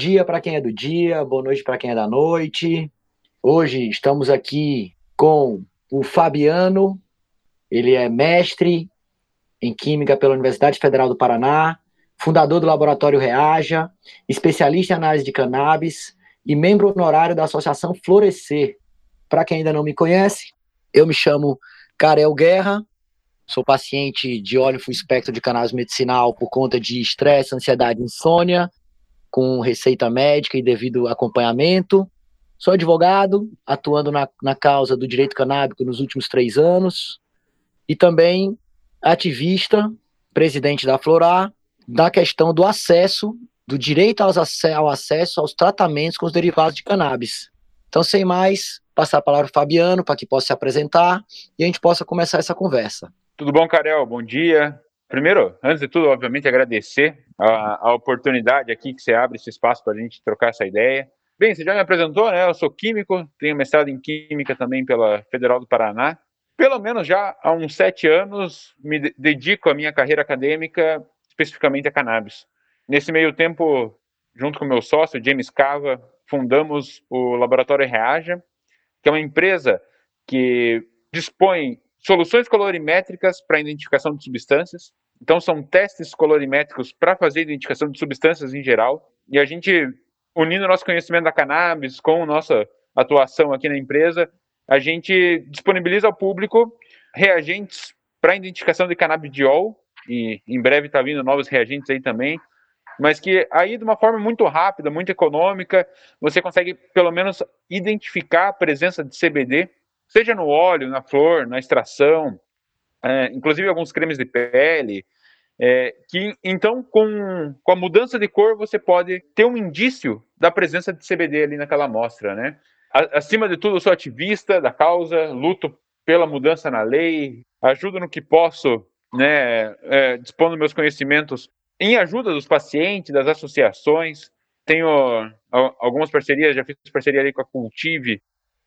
Dia para quem é do dia, boa noite para quem é da noite. Hoje estamos aqui com o Fabiano, ele é mestre em Química pela Universidade Federal do Paraná, fundador do Laboratório Reaja, especialista em análise de cannabis e membro honorário da Associação Florescer. Para quem ainda não me conhece, eu me chamo Karel Guerra, sou paciente de óleo full espectro de cannabis medicinal por conta de estresse, ansiedade e insônia, com receita médica e devido acompanhamento. Sou advogado, atuando na, na causa do direito canábico nos últimos três anos, e também ativista, presidente da Florar, da questão do acesso, do direito aos, ao acesso aos tratamentos com os derivados de cannabis. Então, sem mais, passar a palavra ao Fabiano para que possa se apresentar e a gente possa começar essa conversa. Tudo bom, Karel? Bom dia. Primeiro, antes de tudo, obviamente, agradecer a, a oportunidade aqui que você abre esse espaço para a gente trocar essa ideia. Bem, você já me apresentou, né? Eu sou químico, tenho mestrado em Química também pela Federal do Paraná. Pelo menos já há uns sete anos me dedico à minha carreira acadêmica especificamente a cannabis. Nesse meio tempo, junto com meu sócio, James Cava, fundamos o Laboratório Reaja, que é uma empresa que dispõe soluções colorimétricas para identificação de substâncias. Então, são testes colorimétricos para fazer identificação de substâncias em geral. E a gente, unindo nosso conhecimento da cannabis com nossa atuação aqui na empresa, a gente disponibiliza ao público reagentes para identificação de canabidiol, e em breve está vindo novos reagentes aí também, mas que aí de uma forma muito rápida, muito econômica, você consegue pelo menos identificar a presença de CBD seja no óleo, na flor, na extração, é, inclusive alguns cremes de pele, é, que então com, com a mudança de cor você pode ter um indício da presença de CBD ali naquela amostra, né? Acima de tudo, eu sou ativista da causa, luto pela mudança na lei, ajudo no que posso, né, é, dispondo meus conhecimentos em ajuda dos pacientes, das associações. Tenho algumas parcerias, já fiz parceria ali com a Cultive,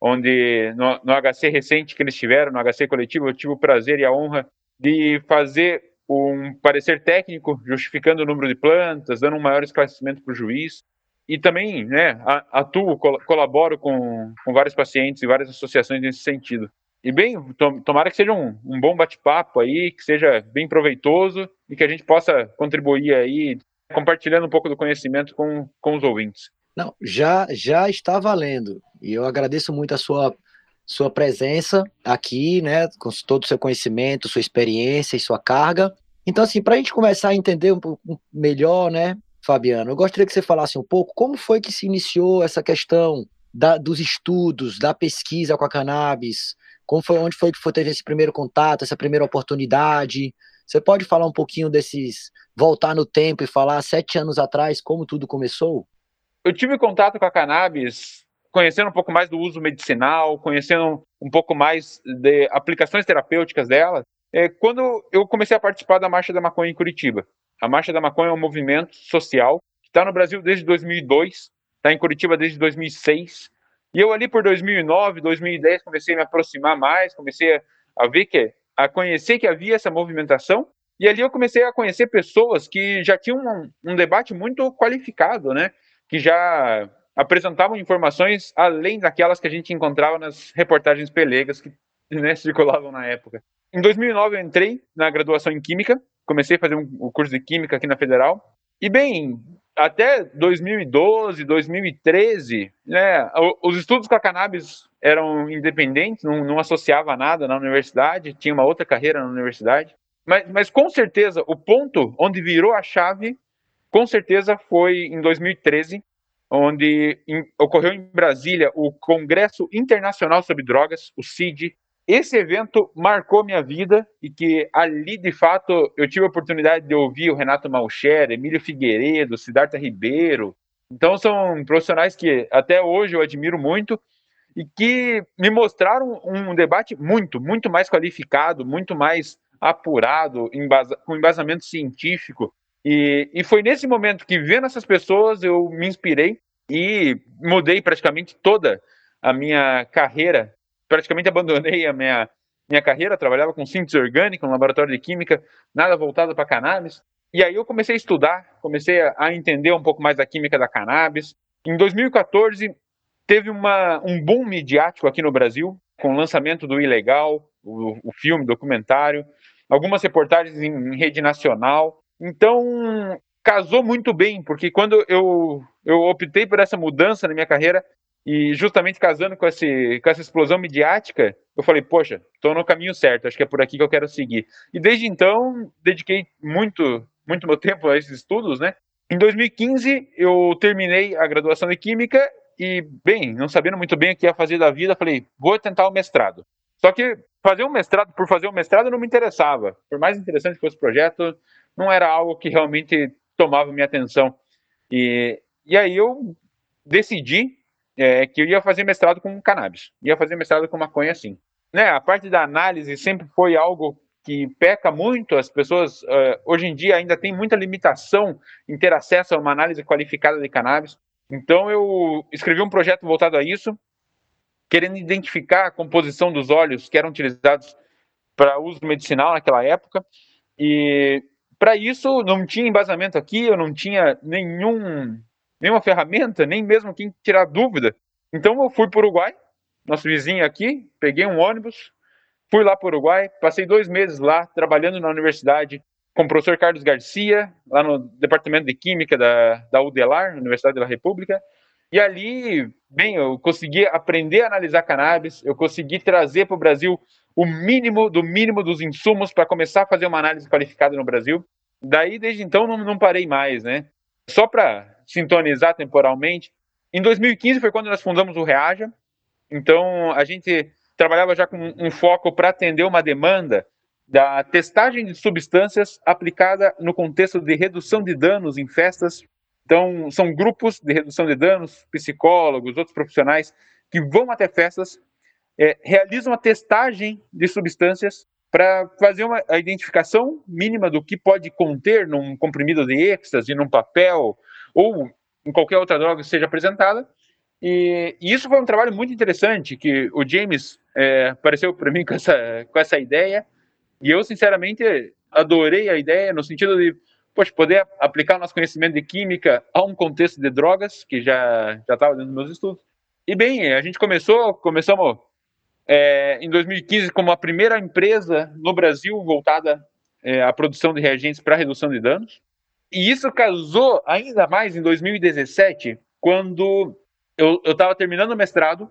onde no, no, HC recente que eles tiveram, no HC coletivo, eu tive o prazer e a honra de fazer um parecer técnico justificando o número de plantas, dando um maior esclarecimento para o juiz. E também né, atuo, colaboro com, com vários pacientes e várias associações nesse sentido. E bem, tomara que seja um, um bom bate-papo aí, que seja bem proveitoso e que a gente possa contribuir aí, compartilhando um pouco do conhecimento com, com os ouvintes. Não, já já está valendo. E eu agradeço muito a sua sua presença aqui, né, com todo o seu conhecimento, sua experiência e sua carga. Então, assim, para a gente começar a entender um pouco melhor, né, Fabiano, eu gostaria que você falasse um pouco como foi que se iniciou essa questão da, dos estudos, da pesquisa com a cannabis, como foi, onde foi que foi teve esse primeiro contato, essa primeira oportunidade. Você pode falar um pouquinho desses, voltar no tempo e falar sete anos atrás como tudo começou? eu tive contato com a cannabis conhecendo um pouco mais do uso medicinal, conhecendo um pouco mais de aplicações terapêuticas dela, é, quando eu comecei a participar da Marcha da Maconha em Curitiba. A Marcha da Maconha é um movimento social que está no Brasil desde 2002, está em Curitiba desde 2006, e eu ali por 2009, 2010 comecei a me aproximar mais, comecei a, ver que a conhecer que havia essa movimentação e ali eu comecei a conhecer pessoas que já tinham um, um debate muito qualificado, né? que já apresentavam informações além daquelas que a gente encontrava nas reportagens pelegas que né, circulavam na época. Em 2009 eu entrei na graduação em Química, comecei a fazer um, um curso de Química aqui na Federal, e bem, até 2012, 2013, né, os estudos com a cannabis eram independentes, não, não associava nada na universidade, tinha uma outra carreira na universidade, mas, mas com certeza o ponto onde virou a chave com certeza foi em 2013, onde em, ocorreu em Brasília o Congresso Internacional sobre Drogas, o CID. Esse evento marcou minha vida e que ali, de fato, eu tive a oportunidade de ouvir o Renato Malcher, Emílio Figueiredo, Siddhartha Ribeiro. Então, são profissionais que até hoje eu admiro muito e que me mostraram um debate muito, muito mais qualificado, muito mais apurado, com embasamento científico, e, e foi nesse momento que, vendo essas pessoas, eu me inspirei e mudei praticamente toda a minha carreira. Praticamente abandonei a minha, minha carreira, trabalhava com síntese orgânica, um laboratório de química, nada voltado para cannabis. E aí eu comecei a estudar, comecei a entender um pouco mais da química da cannabis. Em 2014, teve uma, um boom midiático aqui no Brasil, com o lançamento do Ilegal, o, o filme, documentário, algumas reportagens em, em rede nacional. Então, casou muito bem, porque quando eu, eu optei por essa mudança na minha carreira, e justamente casando com, esse, com essa explosão midiática, eu falei, poxa, estou no caminho certo, acho que é por aqui que eu quero seguir. E desde então, dediquei muito, muito meu tempo a esses estudos, né? Em 2015, eu terminei a graduação de Química e, bem, não sabendo muito bem o que ia fazer da vida, falei, vou tentar o mestrado. Só que fazer um mestrado por fazer um mestrado não me interessava. Por mais interessante que fosse o projeto, não era algo que realmente tomava minha atenção. E, e aí eu decidi é, que eu ia fazer mestrado com cannabis. Ia fazer mestrado com maconha, sim. Né, a parte da análise sempre foi algo que peca muito, as pessoas uh, hoje em dia ainda tem muita limitação em ter acesso a uma análise qualificada de cannabis. Então eu escrevi um projeto voltado a isso, querendo identificar a composição dos óleos que eram utilizados para uso medicinal naquela época. E para isso não tinha embasamento aqui, eu não tinha nenhum nenhuma ferramenta, nem mesmo quem tirar dúvida. Então eu fui para o Uruguai, nosso vizinho aqui, peguei um ônibus, Fui lá para o Uruguai, passei dois meses lá, trabalhando na universidade com o professor Carlos Garcia, lá no departamento de Química da, da UDELAR, Universidade da República. E ali, bem, eu consegui aprender a analisar cannabis, eu consegui trazer para o Brasil o mínimo do mínimo dos insumos para começar a fazer uma análise qualificada no Brasil. Daí, desde então, não, não parei mais, né? Só para sintonizar temporalmente, em 2015 foi quando nós fundamos o Reaja. Então, a gente trabalhava já com um foco para atender uma demanda da testagem de substâncias aplicada no contexto de redução de danos em festas. Então, são grupos de redução de danos, psicólogos, outros profissionais que vão até festas, é, realizam a testagem de substâncias para fazer uma, a identificação mínima do que pode conter num comprimido de êxtase, num papel ou em qualquer outra droga que seja apresentada, e, e, isso foi um trabalho muito interessante que o James é, apareceu para mim com essa, com essa ideia. E eu, sinceramente, adorei a ideia no sentido de poxa, poder aplicar nosso conhecimento de química a um contexto de drogas, que já estava dentro dos meus estudos. E bem, a gente começou, começamos é, em 2015 como a primeira empresa no Brasil voltada é, à produção de reagentes para redução de danos. E isso casou ainda mais em 2017, quando eu estava terminando o mestrado,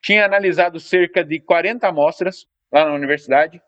tinha analisado cerca de 40 amostras lá na universidade,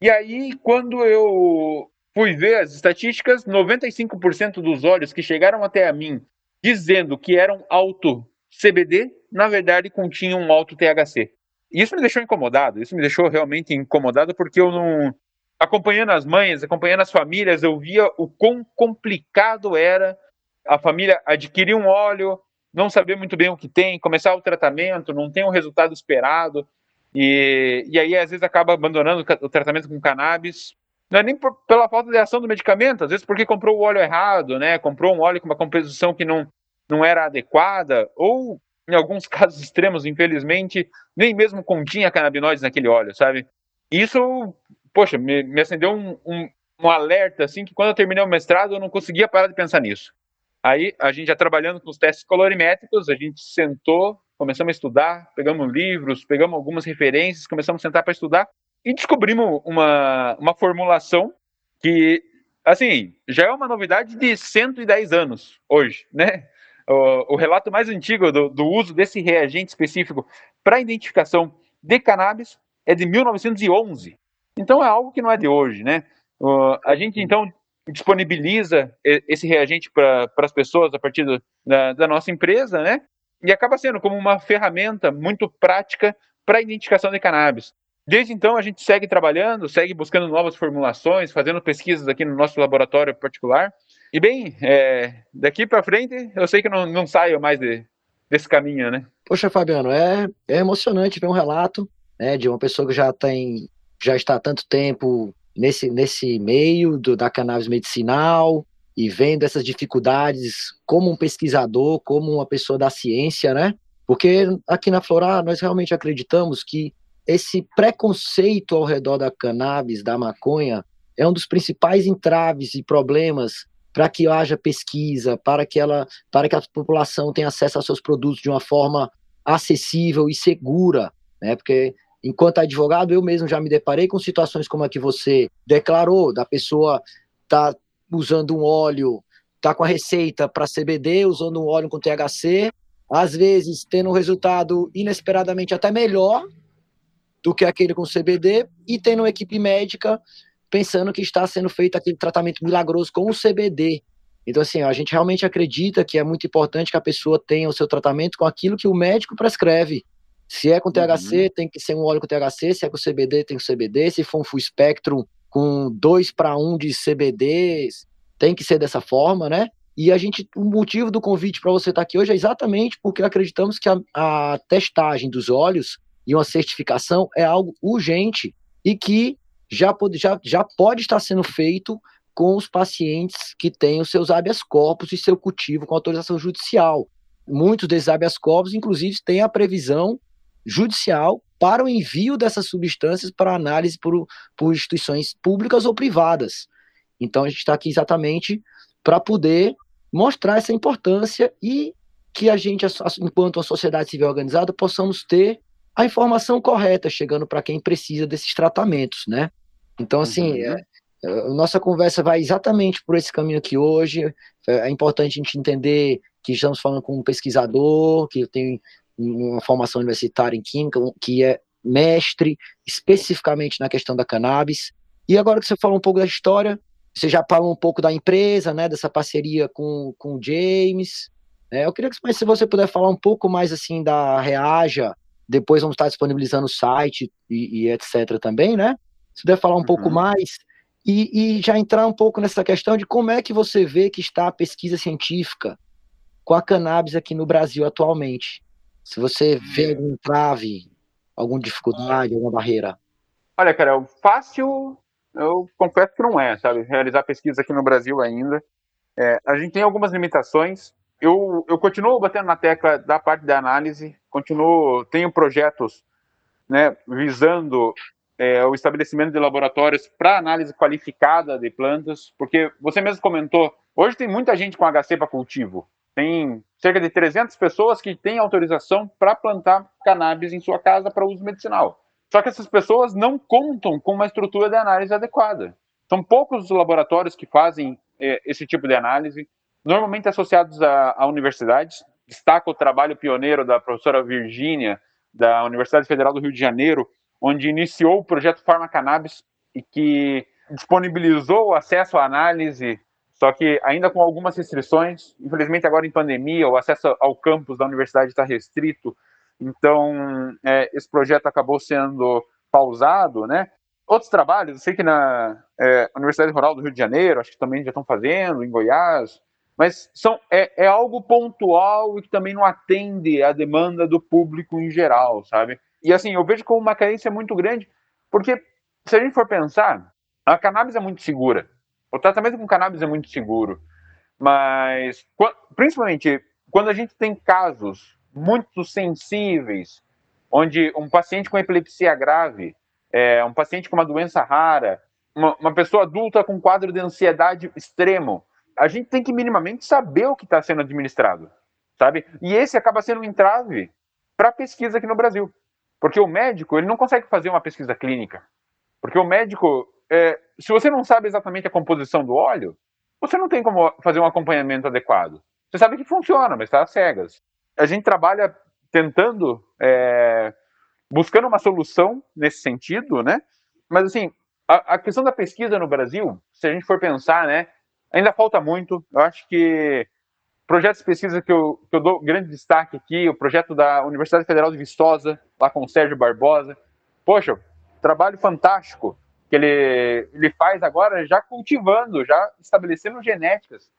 e aí, quando eu fui ver as estatísticas, 95% dos óleos que chegaram até a mim dizendo que eram alto CBD, na verdade continham alto THC. Isso me deixou incomodado, isso me deixou realmente incomodado porque eu não. Acompanhando as mães, acompanhando as famílias, eu via o quão complicado era a família adquirir um óleo, não saber muito bem o que tem, começar o tratamento, não tem o resultado esperado, e, e aí às vezes acaba abandonando o tratamento com cannabis. Não é nem por, pela falta de ação do medicamento, às vezes porque comprou o óleo errado, né? Comprou um óleo com uma composição que não, não era adequada, ou em alguns casos extremos, infelizmente, nem mesmo continha canabinoides naquele óleo, sabe? Isso, poxa, me, me acendeu um, um, um alerta, assim, que quando eu terminei o mestrado eu não conseguia parar de pensar nisso. Aí, a gente já trabalhando com os testes colorimétricos, a gente sentou, começamos a estudar, pegamos livros, pegamos algumas referências, começamos a sentar para estudar e descobrimos uma, uma formulação que, assim, já é uma novidade de 110 anos hoje, né? O, relato mais antigo do, do uso desse reagente específico para identificação de cannabis é de 1911. Então é algo que não é de hoje, né? Uh, a gente então disponibiliza esse reagente para as pessoas a partir do, da, da, nossa empresa, né? E acaba sendo como uma ferramenta muito prática para a identificação de cannabis. Desde então, a gente segue trabalhando, segue buscando novas formulações, fazendo pesquisas aqui no nosso laboratório particular. E, bem, é, daqui para frente, eu sei que não, não saio mais de, desse caminho, né? Poxa, Fabiano, é, é emocionante ver um relato né, de uma pessoa que já tem, já está há tanto tempo nesse, nesse meio do, da cannabis medicinal e vendo essas dificuldades como um pesquisador, como uma pessoa da ciência, né? Porque aqui na Flora nós realmente acreditamos que esse preconceito ao redor da cannabis, da maconha, é um dos principais entraves e problemas para que haja pesquisa, para que ela, para que a população tenha acesso aos seus produtos de uma forma acessível e segura, né? Porque enquanto advogado eu mesmo já me deparei com situações como a que você declarou, da pessoa tá usando um óleo, tá com a receita para CBD, usando um óleo com THC, às vezes tendo um resultado inesperadamente até melhor do que aquele com CBD e tendo uma equipe médica pensando que está sendo feito aquele tratamento milagroso com o CBD. Então, assim, a gente realmente acredita que é muito importante que a pessoa tenha o seu tratamento com aquilo que o médico prescreve. Se é com THC, uhum. tem que ser um óleo com THC, se é com CBD, tem com CBD, se for um full spectrum com 2 para 1 de CBD, tem que ser dessa forma, né? E a gente, o motivo do convite para você estar tá aqui hoje é exatamente porque acreditamos que a, a testagem dos óleos e uma certificação é algo urgente e que já pode, já, já pode estar sendo feito com os pacientes que têm os seus habeas corpus e seu cultivo com autorização judicial. Muitos desses habeas corpus, inclusive, têm a previsão judicial para o envio dessas substâncias para análise por, por instituições públicas ou privadas. Então, a gente está aqui exatamente para poder mostrar essa importância e que a gente, enquanto uma sociedade civil organizada, possamos ter a informação correta chegando para quem precisa desses tratamentos, né? Então, assim, uhum. é, é, a nossa conversa vai exatamente por esse caminho aqui hoje. É, é importante a gente entender que estamos falando com um pesquisador, que tem uma formação universitária em química, que é mestre especificamente na questão da cannabis. E agora que você falou um pouco da história, você já falou um pouco da empresa, né, dessa parceria com, com o James. É, eu queria que se você puder falar um pouco mais assim da Reaja, depois vamos estar disponibilizando o site e, e etc também, né? Se puder falar um uhum. pouco mais e, e, já entrar um pouco nessa questão de como é que você vê que está a pesquisa científica com a cannabis aqui no Brasil atualmente. Se você vê algum trave, alguma dificuldade, alguma barreira. Olha, cara, o fácil, eu confesso que não é, sabe? Realizar pesquisa aqui no Brasil ainda. É, a gente tem algumas limitações. Eu, eu continuo batendo na tecla da parte da análise, continuo, tenho projetos né, visando é, o estabelecimento de laboratórios para análise qualificada de plantas, porque você mesmo comentou, hoje tem muita gente com HC para cultivo. Tem cerca de 300 pessoas que têm autorização para plantar cannabis em sua casa para uso medicinal. Só que essas pessoas não contam com uma estrutura de análise adequada. São poucos os laboratórios que fazem é, esse tipo de análise, normalmente associados a, a universidades. Destaca o trabalho pioneiro da professora Virgínia, da Universidade Federal do Rio de Janeiro, onde iniciou o projeto Pharma Cannabis e que disponibilizou o acesso à análise, só que ainda com algumas restrições. Infelizmente, agora em pandemia, o acesso ao campus da universidade está restrito, então é, esse projeto acabou sendo pausado, né? Outros trabalhos, eu sei que na é, Universidade Rural do Rio de Janeiro, acho que também já estão fazendo, em Goiás, mas são, é, é algo pontual e que também não atende à demanda do público em geral, sabe? E assim, eu vejo como uma carência muito grande, porque se a gente for pensar, a cannabis é muito segura. O tratamento com cannabis é muito seguro. Mas, principalmente, quando a gente tem casos muito sensíveis, onde um paciente com epilepsia grave, é, um paciente com uma doença rara, uma, uma pessoa adulta com quadro de ansiedade extremo, a gente tem que minimamente saber o que está sendo administrado, sabe? E esse acaba sendo um entrave para pesquisa aqui no Brasil. Porque o médico ele não consegue fazer uma pesquisa clínica. Porque o médico, é, se você não sabe exatamente a composição do óleo, você não tem como fazer um acompanhamento adequado. Você sabe que funciona, mas está às cegas. A gente trabalha tentando, é, buscando uma solução nesse sentido, né? Mas assim, a, a, questão da pesquisa no Brasil, se a gente for pensar, né, ainda falta muito. Eu acho que projetos de pesquisa que eu, que eu dou grande destaque aqui, o projeto da Universidade Federal de Vistosa, lá com o Sérgio Barbosa. Poxa, trabalho fantástico que ele, ele faz agora, já cultivando, já estabelecendo genéticas,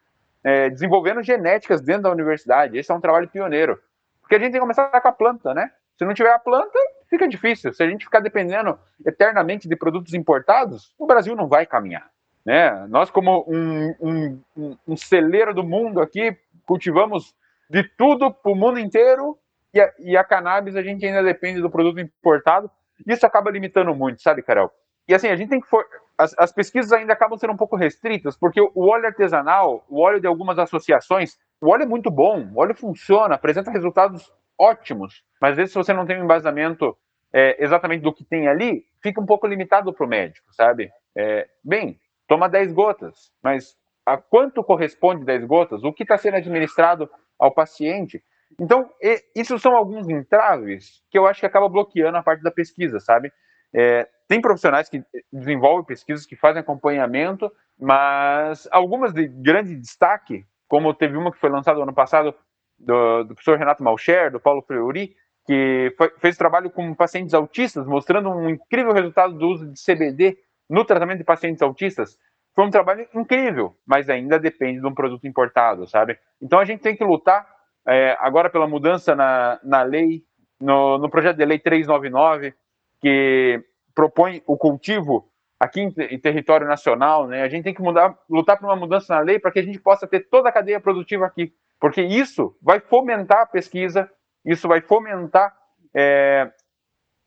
é, desenvolvendo genéticas dentro da universidade. Esse é um trabalho pioneiro. Porque a gente tem que começar com a planta, né? Se não tiver a planta, fica difícil. Se a gente ficar dependendo eternamente de produtos importados, o Brasil não vai caminhar. Né? Nós, como um, um, um, celeiro do mundo aqui, cultivamos de tudo para o mundo inteiro e a, e a, cannabis a gente ainda depende do produto importado. Isso acaba limitando muito, sabe, Carol? e assim, a gente tem que. For... As, as, pesquisas ainda acabam sendo um pouco restritas, porque o óleo artesanal, o óleo de algumas associações, o óleo é muito bom, o óleo funciona, apresenta resultados ótimos, mas às vezes se você não tem um embasamento é, exatamente do que tem ali, fica um pouco limitado para o médico, sabe? É, bem, toma 10 gotas, mas a quanto corresponde 10 gotas? O que está sendo administrado ao paciente? Então, isso são alguns entraves que eu acho que acaba bloqueando a parte da pesquisa, sabe? É, tem profissionais que desenvolvem pesquisas, que fazem acompanhamento, mas algumas de grande destaque, como teve uma que foi lançada ano passado do, do professor Renato Malcher, do Paulo Freuri, que foi, fez trabalho com pacientes autistas, mostrando um incrível resultado do uso de CBD no tratamento de pacientes autistas. Foi um trabalho incrível, mas ainda depende de um produto importado, sabe? Então a gente tem que lutar é, agora pela mudança na, na lei, no, no projeto de lei 399, que propõe o cultivo aqui em, em, território nacional, né? A gente tem que mudar, lutar por uma mudança na lei para que a gente possa ter toda a cadeia produtiva aqui, porque isso vai fomentar a pesquisa, isso vai fomentar é,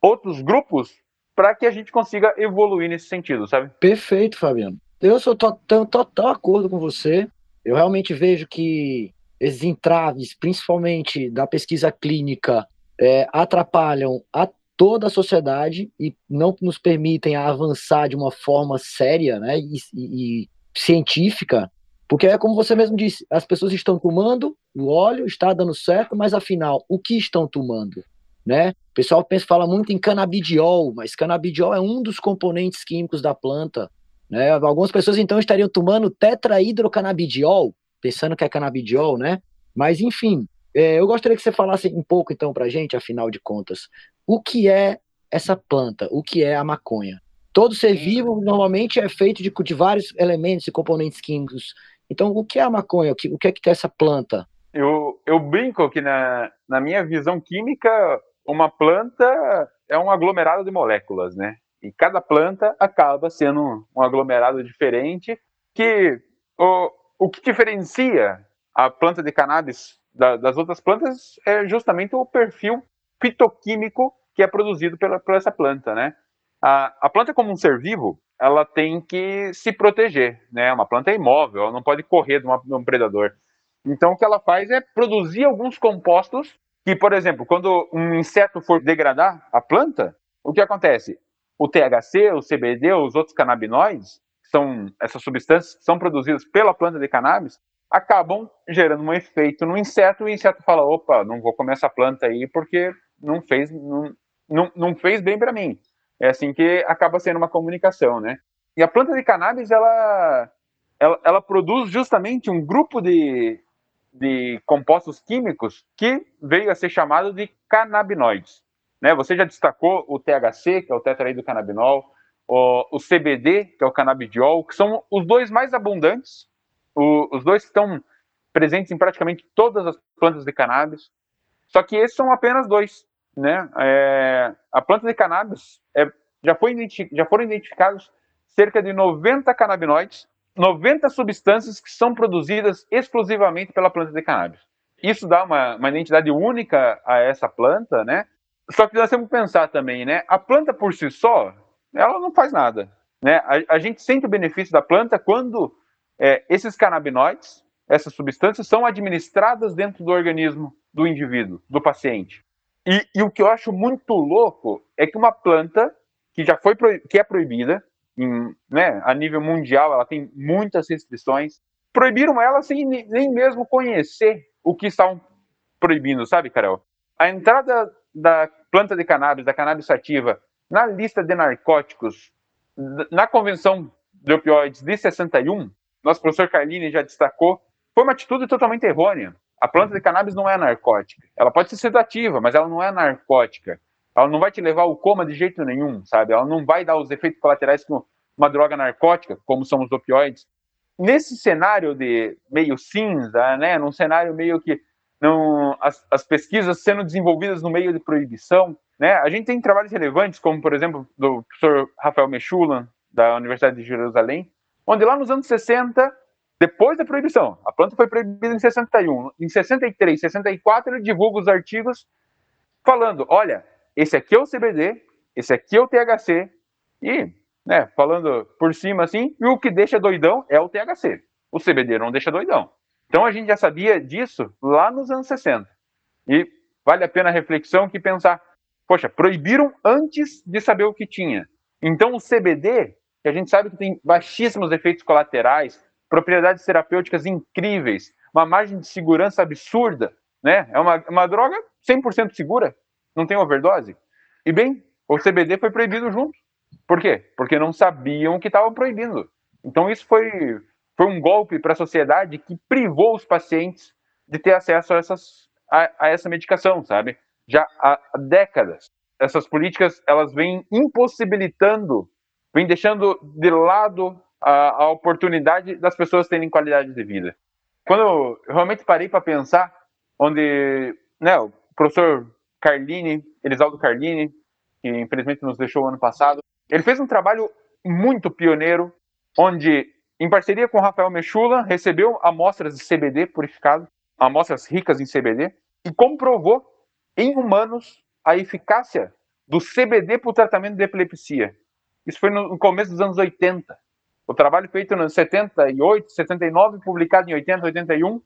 outros grupos para que a gente consiga evoluir nesse sentido, sabe? Perfeito, Fabiano. Eu sou total, total acordo com você. Eu realmente vejo que esses entraves, principalmente da pesquisa clínica, é, atrapalham a toda a sociedade e não nos permitem avançar de uma forma séria né, e, e, e científica, porque é como você mesmo disse, as pessoas estão tomando o óleo, está dando certo, mas afinal, o que estão tomando? Né? O pessoal pensa, fala muito em canabidiol, mas canabidiol é um dos componentes químicos da planta. Né? Algumas pessoas então estariam tomando tetrahidrocanabidiol, pensando que é canabidiol, né? Mas enfim, é, eu gostaria que você falasse um pouco então para gente, afinal de contas, o que é essa planta, o que é a maconha? Todo ser vivo normalmente é feito de, de vários elementos e componentes químicos. Então, o que é a maconha? O que, o que é que tem essa planta? Eu, eu brinco que na, na minha visão química, uma planta é um aglomerado de moléculas, né? E cada planta acaba sendo um aglomerado diferente que o, o que diferencia a planta de cannabis da, das outras plantas é justamente o perfil fitoquímico que é produzido pela, por essa planta, né? A, a planta como um ser vivo, ela tem que se proteger, né? Uma planta é imóvel, ela não pode correr de, uma, de um predador. Então, o que ela faz é produzir alguns compostos que, por exemplo, quando um inseto for degradar a planta, o que acontece? O THC, o CBD, os outros canabinoides, são essas substâncias que são produzidas pela planta de cannabis, acabam gerando um efeito no inseto e o inseto fala: opa, não vou comer essa planta aí porque não fez, não, não, não fez bem para mim. É assim que acaba sendo uma comunicação, né? E a planta de cannabis, ela, ela, ela produz justamente um grupo de, de compostos químicos que veio a ser chamado de canabinoides. Né? Você já destacou o THC, que é o tetraidrocannabinol, o, o CBD, que é o canabidiol, que são os dois mais abundantes, o, os dois estão presentes em praticamente todas as plantas de cannabis, só que esses são apenas dois né? É, a planta de cannabis é, já, foi já foram identificados cerca de 90 canabinoides, 90 substâncias que são produzidas exclusivamente pela planta de cannabis. Isso dá uma, uma identidade única a essa planta, né? Só que nós temos que pensar também, né? A planta por si só, ela não faz nada, né? A, a gente sente o benefício da planta quando é, esses canabinoides, essas substâncias, são administradas dentro do organismo do indivíduo, do paciente. E, e, o que eu acho muito louco é que uma planta que já foi que é proibida em, né, a nível mundial, ela tem muitas restrições, proibiram ela sem nem mesmo conhecer o que estavam proibindo, sabe, Carol? A entrada da planta de cannabis, da cannabis sativa, na lista de narcóticos, na Convenção de Opioides de 61, nosso professor Carlini já destacou, foi uma atitude totalmente errônea. A planta de cannabis não é narcótica. Ela pode ser sedativa, mas ela não é narcótica. Ela não vai te levar ao coma de jeito nenhum, sabe? Ela não vai dar os efeitos colaterais que uma droga narcótica, como são os opioides. Nesse cenário de meio cinza, né? Num cenário meio que não, as, as pesquisas sendo desenvolvidas no meio de proibição, né? A gente tem trabalhos relevantes, como por exemplo do professor Rafael Mechulan da Universidade de Jerusalém, onde lá nos anos 60 depois da proibição, a planta foi proibida em 61. Em 63, 64, ele divulga os artigos falando: olha, esse aqui é o CBD, esse aqui é o THC, e né, falando por cima assim, o que deixa doidão é o THC. O CBD não deixa doidão. Então a gente já sabia disso lá nos anos 60. E vale a pena a reflexão que pensar, poxa, proibiram antes de saber o que tinha. Então o CBD, que a gente sabe que tem baixíssimos efeitos colaterais, propriedades terapêuticas incríveis, uma margem de segurança absurda, né? É uma, uma droga 100% segura, não tem overdose. E bem, o CBD foi proibido junto. Por quê? Porque não sabiam que estavam proibindo. Então isso foi, foi um golpe para a sociedade que privou os pacientes de ter acesso a, essas, a, a essa medicação, sabe? Já há décadas. Essas políticas elas vêm impossibilitando, vêm deixando de lado a, a oportunidade das pessoas terem qualidade de vida. Quando eu realmente parei para pensar, onde né, o professor Carlini, Elisaldo Carlini, que infelizmente nos deixou ano passado, ele fez um trabalho muito pioneiro, onde, em parceria com Rafael Mechula, recebeu amostras de CBD purificado, amostras ricas em CBD, e comprovou em humanos a eficácia do CBD para o tratamento de epilepsia. Isso foi no começo dos anos 80. O trabalho feito nos 78, 79, publicado em 80, 81.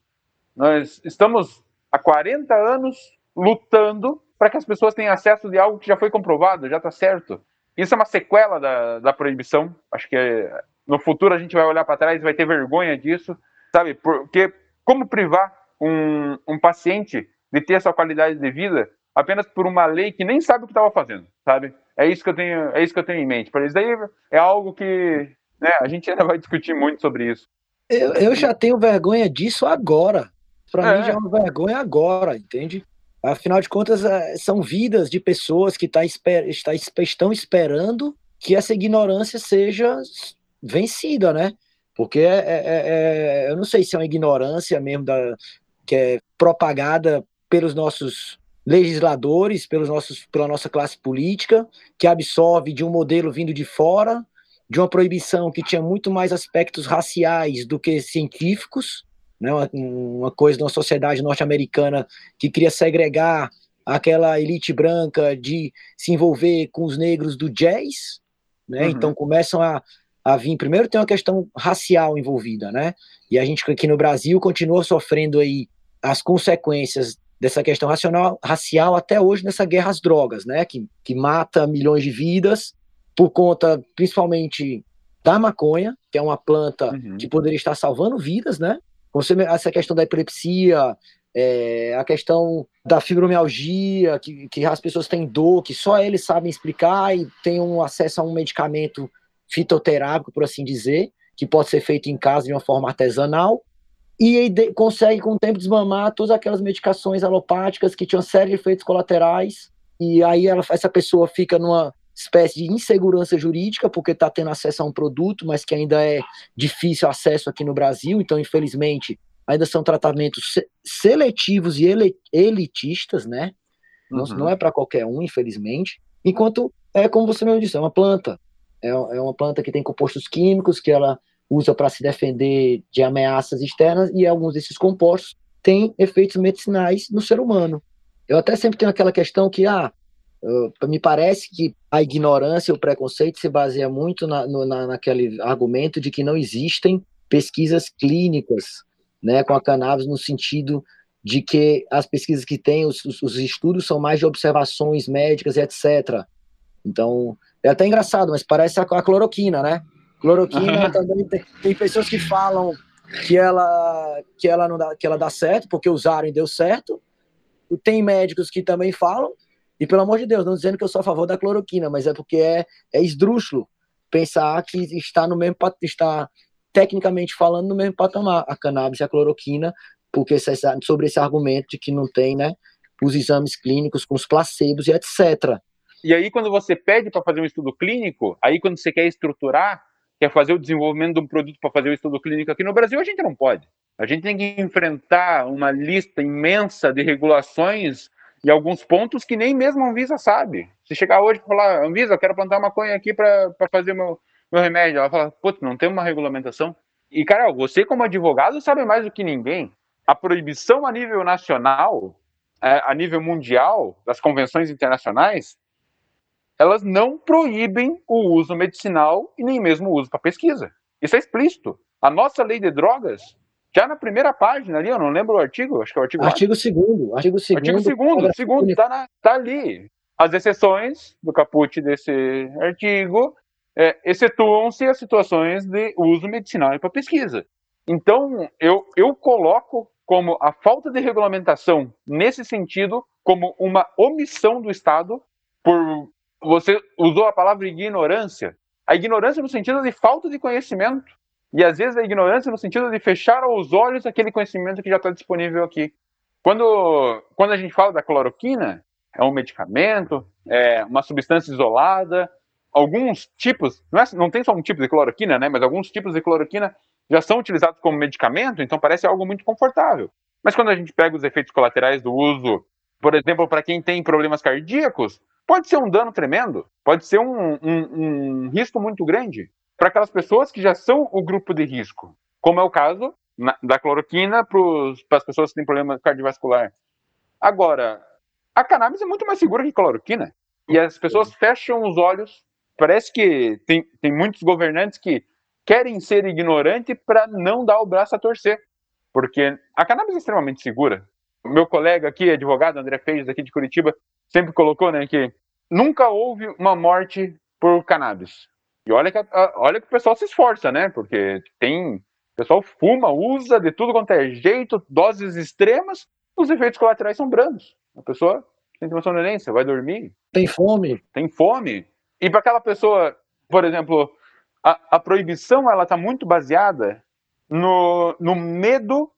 Nós estamos há 40 anos lutando para que as pessoas tenham acesso de algo que já foi comprovado, já está certo. Isso é uma sequela da, da proibição. Acho que no futuro a gente vai olhar para trás e vai ter vergonha disso, sabe? Porque como privar um, um paciente de ter a sua qualidade de vida apenas por uma lei que nem sabe o que estava fazendo, sabe? É isso que eu tenho, é isso que eu tenho em mente. Por isso daí é algo que né, a gente ainda vai discutir muito sobre isso. Eu, eu já tenho vergonha disso agora. Para é. mim já é uma vergonha agora, entende? Afinal de contas, é, são vidas de pessoas que tá esper está, estão esperando que essa ignorância seja vencida, né? Porque é, é, é, eu não sei se é uma ignorância mesmo da, que é propagada pelos nossos legisladores, pelos nossos, pela nossa classe política, que absorve de um modelo vindo de fora, de uma proibição que tinha muito mais aspectos raciais do que científicos, né, uma, uma coisa de uma sociedade norte-americana que queria segregar aquela elite branca de se envolver com os negros do jazz, né? Uhum. Então começam a, a vir. Primeiro tem uma questão racial envolvida, né? E a gente aqui no Brasil continua sofrendo aí as consequências dessa questão racional, racial até hoje nessa guerra às drogas, né? Que, que mata milhões de vidas por conta, principalmente, da maconha, que é uma planta uhum. que poderia estar salvando vidas, né? Você, essa questão da epilepsia, é, a questão da fibromialgia, que, que as pessoas têm dor, que só eles sabem explicar e têm um acesso a um medicamento fitoterápico, por assim dizer, que pode ser feito em casa de uma forma artesanal, e de, consegue com o tempo desmamar todas aquelas medicações alopáticas que tinham série de efeitos colaterais, e aí ela, essa pessoa fica numa espécie de insegurança jurídica, porque está tendo acesso a um produto, mas que ainda é difícil acesso aqui no Brasil, então, infelizmente, ainda são tratamentos seletivos e elitistas, né? Uhum. Não, não, é para qualquer um, infelizmente. Enquanto, é como você mesmo disse, é uma planta. É, é uma planta que tem compostos químicos que ela usa para se defender de ameaças externas e alguns desses compostos têm efeitos medicinais no ser humano. Eu até sempre tenho aquela questão que, ah, me parece que a ignorância e o preconceito se baseia muito na, no, na, naquele argumento de que não existem pesquisas clínicas né, com a cannabis, no sentido de que as pesquisas que tem, os, os estudos são mais de observações médicas e etc. Então, é até engraçado, mas parece a, a cloroquina, né? Cloroquina também tem, tem, pessoas que falam que ela, que, ela não dá, que ela dá certo, porque usaram e deu certo. Tem médicos que também falam e pelo amor de Deus, não dizendo que eu sou a favor da cloroquina, mas é porque é, é esdrúxulo pensar que está no mesmo está tecnicamente falando no mesmo patamar a cannabis e a cloroquina, porque sobre esse argumento de que não tem, né, os exames clínicos com os placebos e etc. E aí quando você pede para fazer um estudo clínico, aí quando você quer estruturar, quer fazer o desenvolvimento de um produto para fazer o um estudo clínico aqui no Brasil, a gente não pode. A gente tem que enfrentar uma lista imensa de regulações e alguns pontos que nem mesmo a Anvisa sabe. Se chegar hoje e falar, Anvisa, eu quero plantar maconha aqui para fazer meu, meu remédio, ela fala, putz, não tem uma regulamentação. E, cara, você como advogado sabe mais do que ninguém. A proibição a nível nacional, é, a nível mundial, das convenções internacionais, elas não proíbem o uso medicinal e nem mesmo o uso para pesquisa. Isso é explícito. A nossa lei de drogas, já na primeira página ali, eu não lembro o artigo, acho que é o artigo. Artigo 2 Artigo 2 Artigo 2 segundo, tá, tá ali. As exceções do caput desse artigo é, excetuam-se as situações de uso medicinal e para pesquisa. Então, eu, eu coloco como a falta de regulamentação nesse sentido como uma omissão do Estado por você usou a palavra ignorância. A ignorância no sentido de falta de conhecimento. E às vezes a ignorância no sentido de fechar os olhos aquele conhecimento que já está disponível aqui. Quando, quando a gente fala da cloroquina, é um medicamento, é uma substância isolada. Alguns tipos, não, é, não tem só um tipo de cloroquina, né? Mas alguns tipos de cloroquina já são utilizados como medicamento, então parece algo muito confortável. Mas quando a gente pega os efeitos colaterais do uso, por exemplo, para quem tem problemas cardíacos, pode ser um dano tremendo, pode ser um, um, um risco muito grande para aquelas pessoas que já são o grupo de risco, como é o caso na, da cloroquina para as pessoas que têm problema cardiovascular. Agora, a cannabis é muito mais segura que cloroquina. E as pessoas fecham os olhos. Parece que tem, tem muitos governantes que querem ser ignorantes para não dar o braço a torcer. Porque a cannabis é extremamente segura. Meu colega aqui, advogado André Feijes, aqui de Curitiba, sempre colocou né, que nunca houve uma morte por cannabis. E olha que, a, olha que o pessoal se esforça, né? Porque tem. O pessoal fuma, usa de tudo quanto é jeito, doses extremas, os efeitos colaterais são brandos. A pessoa tem uma sonolência, vai dormir. Tem fome. Tem fome. E para aquela pessoa, por exemplo, a, a proibição ela está muito baseada no, no medo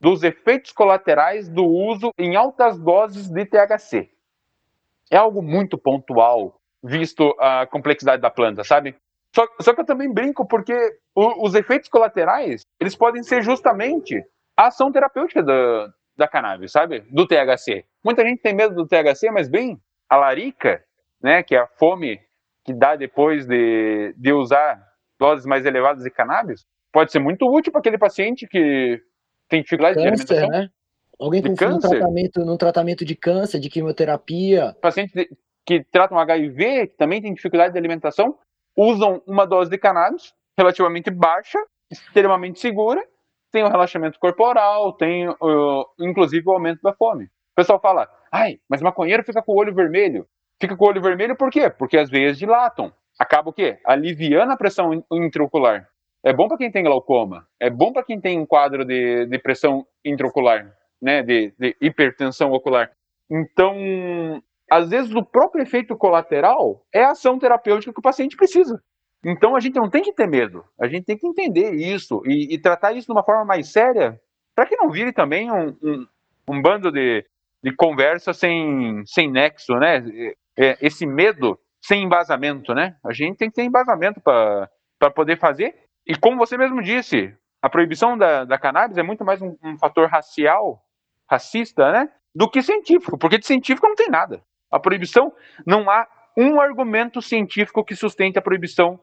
dos efeitos colaterais do uso em altas doses de THC. É algo muito pontual, visto a complexidade da planta, sabe? Só, só que eu também brinco porque o, os efeitos colaterais, eles podem ser justamente a ação terapêutica da, da cannabis, sabe? Do THC. Muita gente tem medo do THC, mas bem, a larica, né, que é a fome que dá depois de, de usar doses mais elevadas de cannabis, pode ser muito útil para aquele paciente que tem dificuldade câncer, de alimentação. Né? Alguém com um tratamento, num tratamento de câncer, de quimioterapia. Pacientes que tratam HIV, que também tem dificuldade de alimentação, usam uma dose de cannabis relativamente baixa, extremamente segura, tem o relaxamento corporal, tem uh, inclusive o aumento da fome. O pessoal fala, ai, mas maconheiro fica com o olho vermelho. Fica com o olho vermelho por quê? Porque as veias dilatam. Acaba o quê? Aliviando a pressão intraocular. É bom para quem tem glaucoma, é bom para quem tem um quadro de, de pressão intraocular, né, de, de hipertensão ocular. Então, às vezes, o próprio efeito colateral é a ação terapêutica que o paciente precisa. Então, a gente não tem que ter medo, a gente tem que entender isso e, e tratar isso de uma forma mais séria, para que não vire também um, um, um bando de, de conversa sem, sem nexo, né? É, esse medo sem embasamento, né? A gente tem que ter embasamento para poder fazer. E como você mesmo disse, a proibição da, da cannabis é muito mais um, um fator racial, racista, né? Do que científico, porque de científico não tem nada. A proibição, não há um argumento científico que sustente a proibição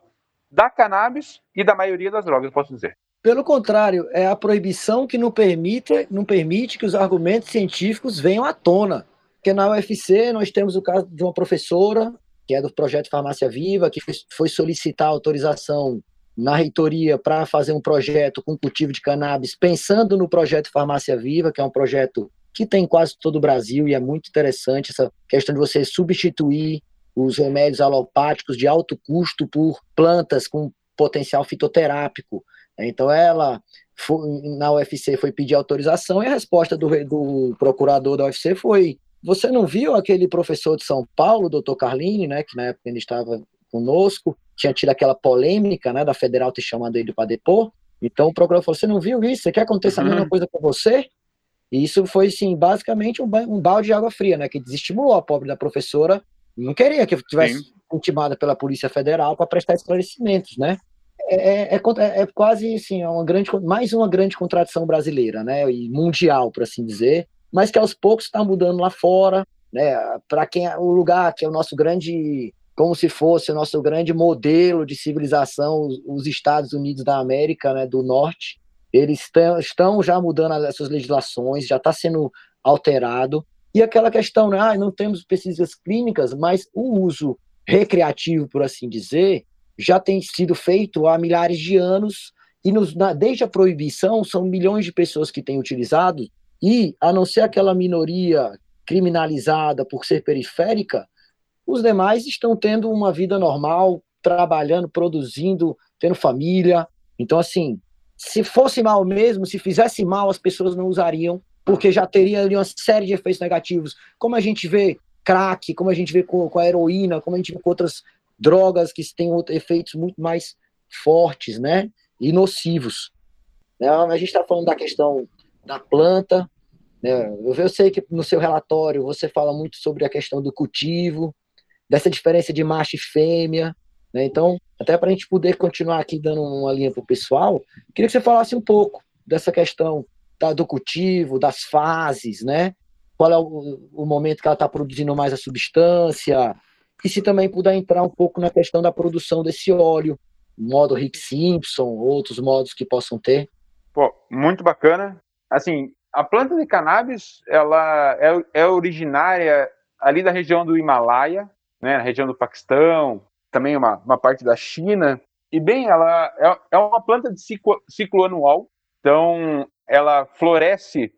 da cannabis e da maioria das drogas, posso dizer. Pelo contrário, é a proibição que não permite, não permite que os argumentos científicos venham à tona. Porque na UFC nós temos o caso de uma professora, que é do projeto Farmácia Viva, que foi solicitar autorização na reitoria para fazer um projeto com cultivo de cannabis, pensando no projeto Farmácia Viva, que é um projeto que tem quase todo o Brasil e é muito interessante essa questão de você substituir os remédios alopáticos de alto custo por plantas com potencial fitoterápico. Então ela foi, na UFC foi pedir autorização e a resposta do, do procurador da UFC foi: você não viu aquele professor de São Paulo, doutor Carlini, né, que na época ele estava conosco, tinha tido aquela polêmica, né, da federal ter chamado ele para depor. Então o procurador falou: você não viu isso? Você quer uhum. a mesma uhum. coisa com você? E isso foi, sim, basicamente um, um balde de água fria, né, que desestimulou a pobre da professora. Não queria que tivesse sim. intimada pela Polícia Federal para prestar esclarecimentos, né? É, é, é, é, quase assim, é uma grande, mais uma grande contradição brasileira, né? E mundial, por assim dizer, mas que aos poucos está mudando lá fora, né? Para quem é o lugar que é o nosso grande, como se fosse o nosso grande modelo de civilização, os, os Estados Unidos da América, né? Do Norte, eles estão já mudando as suas legislações, já está sendo alterado. E aquela questão, né? Ah, não temos pesquisas clínicas, mas o uso recreativo, por assim dizer, já tem sido feito há milhares de anos e nos, na, desde a proibição são milhões de pessoas que têm utilizado e, a não ser aquela minoria criminalizada por ser periférica, os demais estão tendo uma vida normal, trabalhando, produzindo, tendo família. Então, assim, se fosse mal mesmo, se fizesse mal, as pessoas não usariam, porque já teria ali uma série de efeitos negativos, como a gente vê crack, como a gente vê com, com a heroína, como a gente vê com outras drogas que têm efeitos muito mais fortes, né, e nocivos. Né, a gente está falando da questão da planta, né, eu sei que no seu relatório você fala muito sobre a questão do cultivo, dessa diferença de macho e fêmea, né, então, até para a gente poder continuar aqui dando uma linha para o pessoal, queria que você falasse um pouco dessa questão da, do cultivo, das fases, né, qual é o, o momento que ela está produzindo mais a substância, e se também puder entrar um pouco na questão da produção desse óleo, modo Rick Simpson, outros modos que possam ter. Pô, muito bacana. Assim, a planta de cannabis, ela é, é originária ali da região do Himalaia, né, na região do Paquistão, também uma, uma parte da China. E bem, ela é, é uma planta de ciclo, ciclo anual, então ela floresce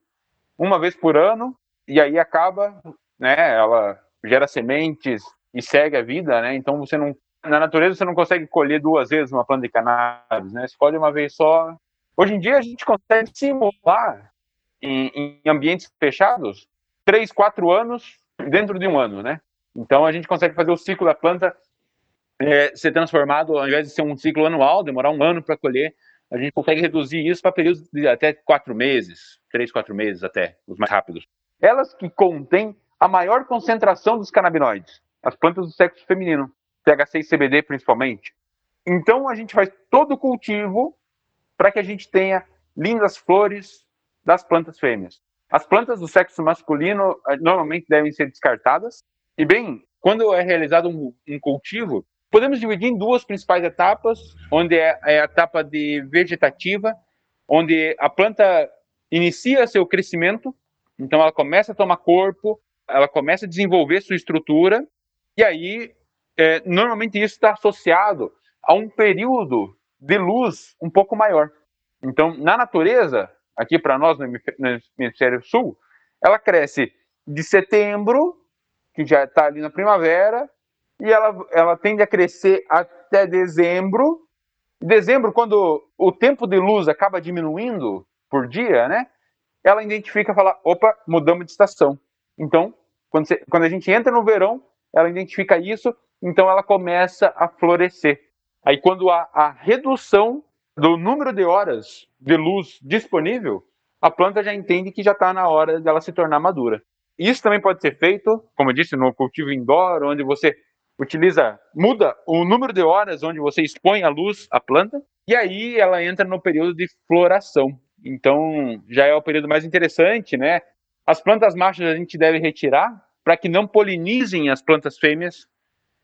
uma vez por ano e aí acaba, né? Ela gera sementes e segue a vida, né? Então você não na natureza você não consegue colher duas vezes uma planta de cannabis, né? Você colhe uma vez só. Hoje em dia a gente consegue simular em, em ambientes fechados três, quatro anos dentro de um ano, né? Então a gente consegue fazer o ciclo da planta é, ser transformado, ao invés de ser um ciclo anual, demorar um ano para colher, a gente consegue reduzir isso para períodos de até quatro meses, três, quatro meses até, os mais rápidos elas que contêm a maior concentração dos canabinoides, as plantas do sexo feminino, THC e CBD principalmente. Então a gente faz todo o cultivo para que a gente tenha lindas flores das plantas fêmeas. As plantas do sexo masculino eh, normalmente devem ser descartadas. E bem, quando é realizado um, um cultivo, podemos dividir em duas principais etapas, onde é, é a etapa de vegetativa, onde a planta inicia seu crescimento então ela começa a tomar corpo, ela começa a desenvolver sua estrutura, e aí é, normalmente isso está associado a um período de luz um pouco maior. Então, na natureza, aqui para nós no hemisfério sul, ela cresce de setembro, que já está ali na primavera, e ela, ela tende a crescer até dezembro. Dezembro, quando o tempo de luz acaba diminuindo por dia, né? ela identifica e fala: opa, mudamos de estação. Então, quando, você, quando a gente entra no verão, ela identifica isso, então ela começa a florescer. Aí, quando há a redução do número de horas de luz disponível, a planta já entende que já está na hora dela se tornar madura. Isso também pode ser feito, como eu disse, no cultivo indoor, onde você utiliza, muda o número de horas onde você expõe a luz à planta, e aí ela entra no período de floração. Então, já é o período mais interessante, né? As plantas machas a gente deve retirar para que não polinizem as plantas fêmeas.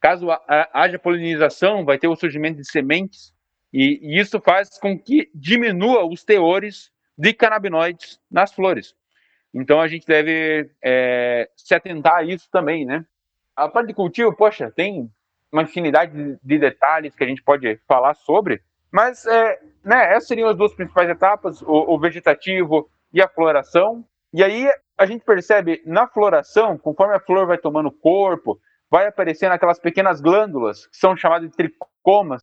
Caso haja polinização, vai ter o surgimento de sementes, e, isso faz com que diminua os teores de canabinoides nas flores. Então, a gente deve é, se atentar a isso também, né? A parte de cultivo, poxa, tem uma infinidade de, de detalhes que a gente pode falar sobre, mas é, né, essas seriam as duas principais etapas, o, o, vegetativo e a floração. E aí a gente percebe na floração, conforme a flor vai tomando corpo, vai aparecendo aquelas pequenas glândulas, que são chamadas de tricomas.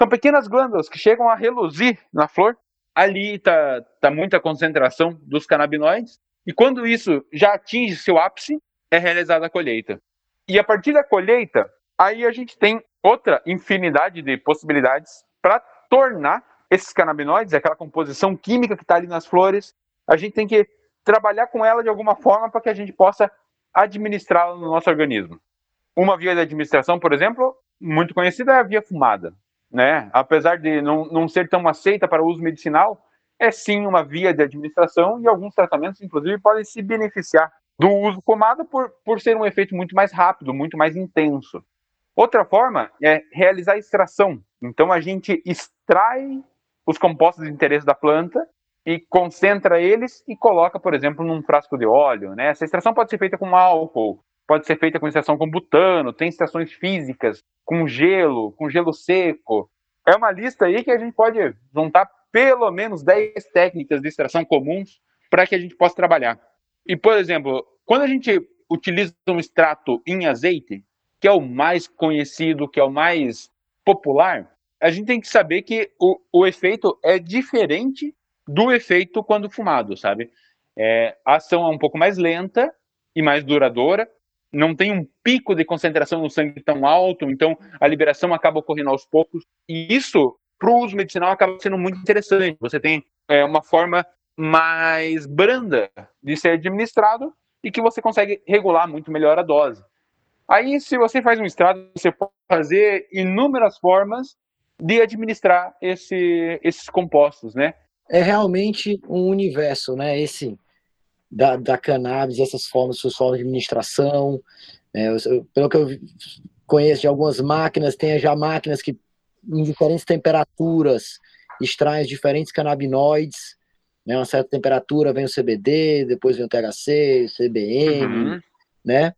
São pequenas glândulas que chegam a reluzir na flor. Ali está tá muita concentração dos canabinoides. E quando isso já atinge seu ápice, é realizada a colheita. E a partir da colheita, aí a gente tem outra infinidade de possibilidades para tornar esses canabinoides, aquela composição química que está ali nas flores, a gente tem que trabalhar com ela de alguma forma para que a gente possa administrá-la no nosso organismo. Uma via de administração, por exemplo, muito conhecida é a via fumada. Né? Apesar de não, não ser tão aceita para uso medicinal, é sim uma via de administração e alguns tratamentos, inclusive, podem se beneficiar do uso fumado por, por ser um efeito muito mais rápido, muito mais intenso. Outra forma é realizar a extração. Então a gente extrai os compostos de interesse da planta e concentra eles e coloca, por exemplo, num frasco de óleo. Né? Essa extração pode ser feita com álcool, pode ser feita com extração com butano, tem extrações físicas com gelo, com gelo seco. É uma lista aí que a gente pode juntar pelo menos 10 técnicas de extração comuns para que a gente possa trabalhar. E, por exemplo, quando a gente utiliza um extrato em azeite, que é o mais conhecido, que é o mais popular, a gente tem que saber que o, o efeito é diferente do efeito quando fumado, sabe? É, a ação é um pouco mais lenta e mais duradoura, não tem um pico de concentração no sangue tão alto, então a liberação acaba ocorrendo aos poucos. E isso, para o uso medicinal, acaba sendo muito interessante. Você tem é, uma forma mais branda de ser administrado e que você consegue regular muito melhor a dose. Aí, se você faz um extrato, você pode fazer inúmeras formas de administrar esse, esses compostos, né? É realmente um universo, né? Esse da, da cannabis, essas formas, suas formas de administração. É, eu, pelo que eu conheço de algumas máquinas, tem já máquinas que em diferentes temperaturas extraem diferentes canabinoides. Né? Uma certa temperatura vem o CBD, depois vem o THC, o CBN, uhum. né?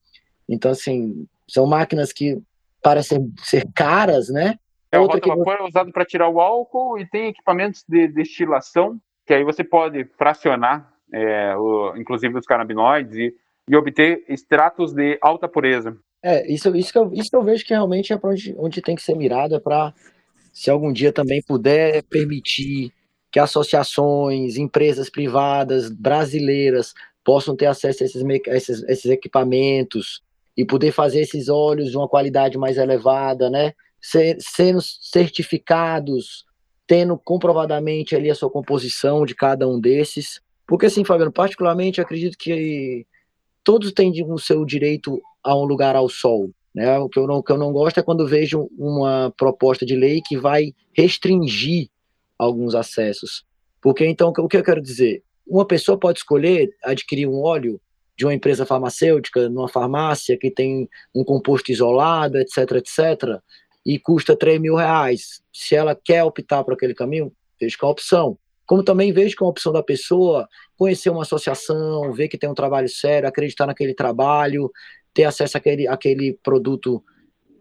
Então, assim, são máquinas que parecem ser caras, né? É, o rota-vapor é usado para tirar o álcool e tem equipamentos de destilação, que aí você pode fracionar é, o, inclusive os canabinoides, e, e, obter extratos de alta pureza. É, isso, isso, que, eu, isso que eu vejo que realmente é para onde, onde tem que ser mirado, é para, se algum dia também puder permitir que associações, empresas privadas brasileiras possam ter acesso a esses, esses, esses equipamentos e poder fazer esses óleos de uma qualidade mais elevada, né? Sendo certificados, tendo comprovadamente ali a sua composição de cada um desses, porque assim, Fabiano, particularmente acredito que todos têm o seu direito a um lugar ao sol. Né? O, que eu não, o que eu não gosto é quando vejo uma proposta de lei que vai restringir alguns acessos. Porque então, o que eu quero dizer? Uma pessoa pode escolher adquirir um óleo de uma empresa farmacêutica, numa farmácia que tem um composto isolado, etc, etc, e custa 3 mil reais. Se ela quer optar por aquele caminho, veja qual a opção como também vejo é uma opção da pessoa conhecer uma associação, ver que tem um trabalho sério, acreditar naquele trabalho, ter acesso àquele, àquele produto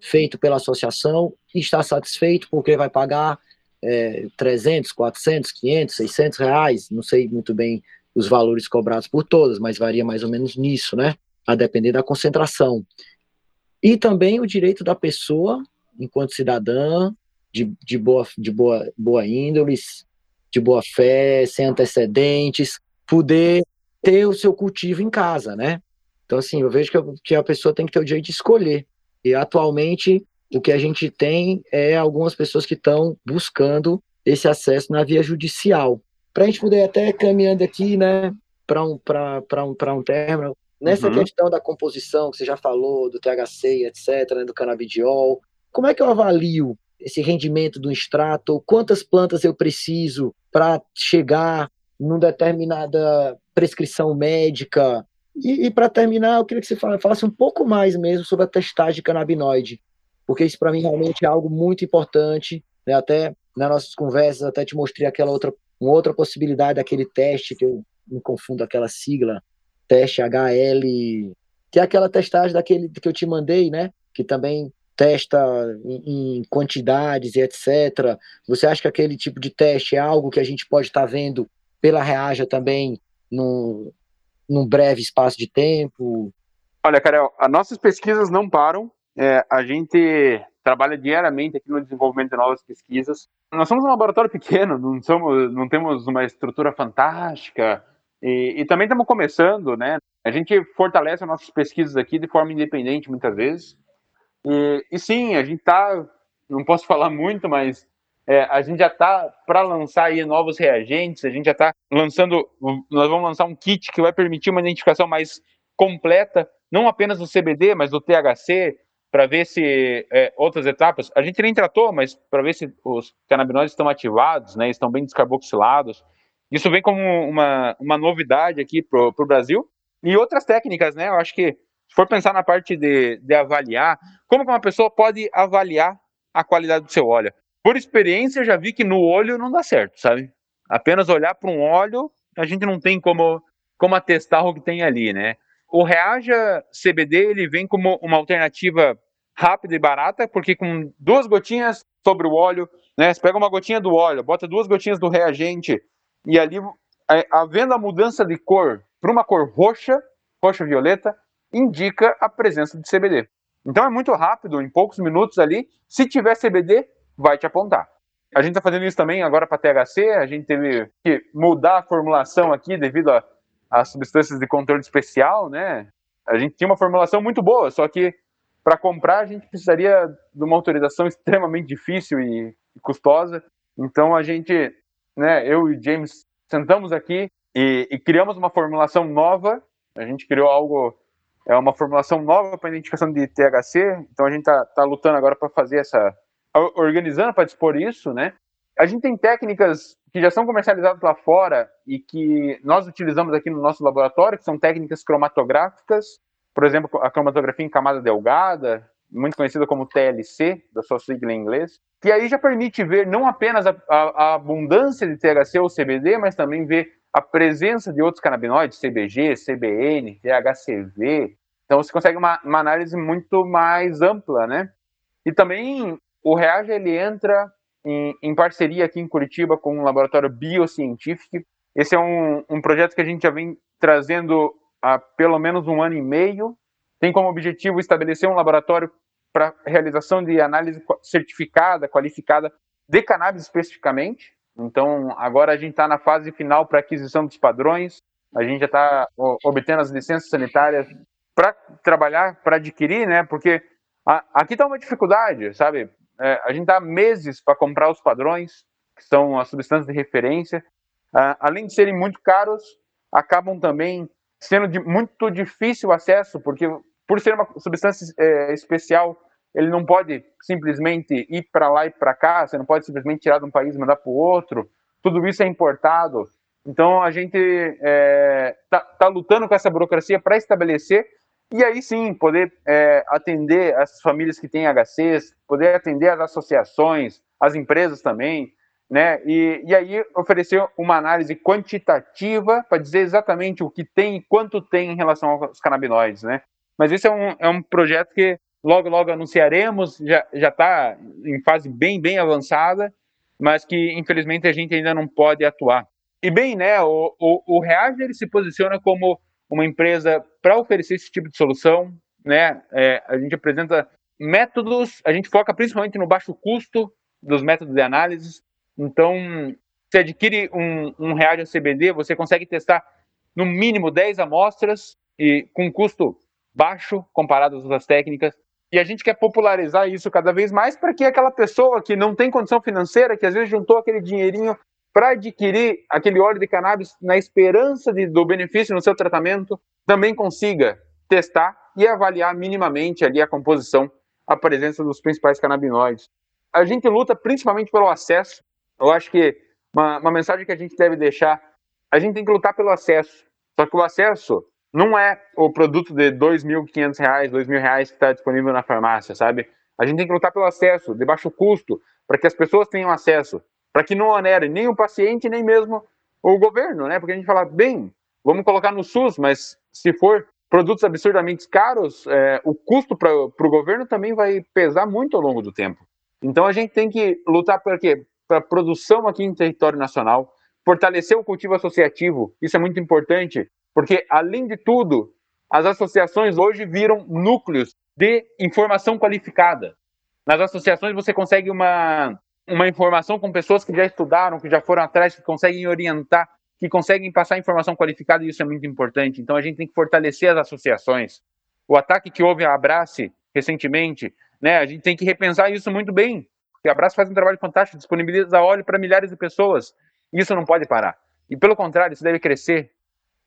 feito pela associação e estar satisfeito porque vai pagar é, 300, 400, 500, 600 reais, não sei muito bem os valores cobrados por todas, mas varia mais ou menos nisso, né? A depender da concentração. E também o direito da pessoa, enquanto cidadã, de, de, boa, de boa, boa índole, de boa fé, sem antecedentes, poder ter o seu cultivo em casa, né? Então, assim, eu vejo que, que a pessoa tem que ter o direito de escolher. E atualmente, o que a gente tem é algumas pessoas que estão buscando esse acesso na via judicial. Para a gente poder até caminhando aqui, né, para um, um, um término, nessa uhum. questão da composição que você já falou, do THC, etc., né, do canabidiol, como é que eu avalio esse rendimento do extrato, quantas plantas eu preciso para chegar numa determinada prescrição médica. E, e para terminar, eu queria que você falasse um pouco mais mesmo sobre a testagem de canabinoide, porque isso para mim realmente é algo muito importante. Né? Até nas nossas conversas, até te mostrei aquela outra, uma outra possibilidade daquele teste, que eu me confundo aquela sigla, teste HL, que é aquela testagem daquele que eu te mandei, né? Que também testa em, em, quantidades e etc. Você acha que aquele tipo de teste é algo que a gente pode estar tá vendo pela Reaja também num, num breve espaço de tempo? Olha, Carol, as nossas pesquisas não param. É, a gente trabalha diariamente aqui no desenvolvimento de novas pesquisas. Nós somos um laboratório pequeno, não, somos, não temos uma estrutura fantástica, e, e, também estamos começando, né? A gente fortalece as nossas pesquisas aqui de forma independente muitas vezes. E, e sim, a gente tá, não posso falar muito, mas é, a gente já está para lançar aí novos reagentes, a gente já está lançando, nós vamos lançar um kit que vai permitir uma identificação mais completa, não apenas do CBD, mas do THC, para ver se é, outras etapas, a gente nem tratou, mas para ver se os canabinoides estão ativados, né, estão bem descarboxilados. Isso vem como uma, uma novidade aqui para o Brasil. E outras técnicas, né? Eu acho que se for pensar na parte de, de avaliar, como que uma pessoa pode avaliar a qualidade do seu óleo? Por experiência, eu já vi que no olho não dá certo, sabe? Apenas olhar para um óleo, a gente não tem como, como atestar o que tem ali, né? O Reaja CBD ele vem como uma alternativa rápida e barata, porque com duas gotinhas sobre o óleo, né? Você pega uma gotinha do óleo, bota duas gotinhas do reagente e ali, é, havendo a mudança de cor para uma cor roxa, roxa violeta, indica a presença de CBD. Então é muito rápido, em poucos minutos ali. Se tiver CBD, vai te apontar. A gente está fazendo isso também agora para THC. A gente teve que mudar a formulação aqui devido às substâncias de controle especial, né? A gente tinha uma formulação muito boa, só que para comprar a gente precisaria de uma autorização extremamente difícil e, custosa. Então a gente, né, eu e James sentamos aqui e, e criamos uma formulação nova. A gente criou algo é uma formulação nova para identificação de THC, então a gente está tá lutando agora para fazer essa, organizando para dispor isso, né? A gente tem técnicas que já são comercializadas lá fora e que nós utilizamos aqui no nosso laboratório, que são técnicas cromatográficas, por exemplo, a cromatografia em camada delgada, muito conhecida como TLC, da sua sigla em inglês, que aí já permite ver não apenas a, a, a abundância de THC ou CBD, mas também ver a presença de outros canabinoides, CBG, CBN, THCV. Então você consegue uma, uma análise muito mais ampla, né? E também o Reage ele entra em, em, parceria aqui em Curitiba com um laboratório biocientífico. Esse é um, um projeto que a gente já vem trazendo há pelo menos um ano e meio. Tem como objetivo estabelecer um laboratório para realização de análise certificada, qualificada de cannabis especificamente. Então, agora a gente está na fase final para aquisição dos padrões, a gente já está obtendo as licenças sanitárias para trabalhar, para adquirir, né? Porque a, aqui está uma dificuldade, sabe? É, a gente dá meses para comprar os padrões, que são as substâncias de referência. além de serem muito caros, acabam também sendo de muito difícil acesso, porque por ser uma substância é, especial, ele não pode simplesmente ir para lá e para cá, você não pode simplesmente tirar de um país e mandar para o outro, tudo isso é importado. Então a gente está é, tá, tá lutando com essa burocracia para estabelecer e aí sim poder é, atender as famílias que têm HCs, poder atender as associações, as empresas também, né? E, e aí oferecer uma análise quantitativa para dizer exatamente o que tem e quanto tem em relação aos canabinoides, né? Mas esse é um, é um projeto que logo, logo anunciaremos, já está em fase bem, bem avançada, mas que infelizmente a gente ainda não pode atuar. E bem, né, o, o, o Reage ele se posiciona como uma empresa para oferecer esse tipo de solução, né, é, a gente apresenta métodos, a gente foca principalmente no baixo custo dos métodos de análise, então você adquire um, um CBD, você consegue testar no mínimo 10 amostras e com custo baixo comparado às outras técnicas, e a gente quer popularizar isso cada vez mais para que aquela pessoa que não tem condição financeira, que às vezes juntou aquele dinheirinho para adquirir aquele óleo de cannabis na esperança de, do benefício no seu tratamento, também consiga testar e avaliar minimamente ali a composição, a presença dos principais canabinoides. A gente luta principalmente pelo acesso. Eu acho que uma, uma mensagem que a gente deve deixar, a gente tem que lutar pelo acesso. Só que o acesso não é o produto de R$ 2.500, R$ 2.000 que está disponível na farmácia, sabe? A gente tem que lutar pelo acesso, de baixo custo, para que as pessoas tenham acesso, para que não onere nem o paciente, nem mesmo o governo, né? Porque a gente fala, bem, vamos colocar no SUS, mas se for produtos absurdamente caros, é, o custo para o governo também vai pesar muito ao longo do tempo. Então a gente tem que lutar para quê? Para produção aqui em território nacional, fortalecer o cultivo associativo, isso é muito importante, porque, além de tudo, as associações hoje viram núcleos de informação qualificada. Nas associações você consegue uma, uma informação com pessoas que já estudaram, que já foram atrás, que conseguem orientar, que conseguem passar informação qualificada, e isso é muito importante. Então a gente tem que fortalecer as associações. O ataque que houve à Abrace recentemente, né, a gente tem que repensar isso muito bem. Porque a Abrace faz um trabalho fantástico, disponibiliza óleo para milhares de pessoas. Isso não pode parar. E pelo contrário, isso deve crescer.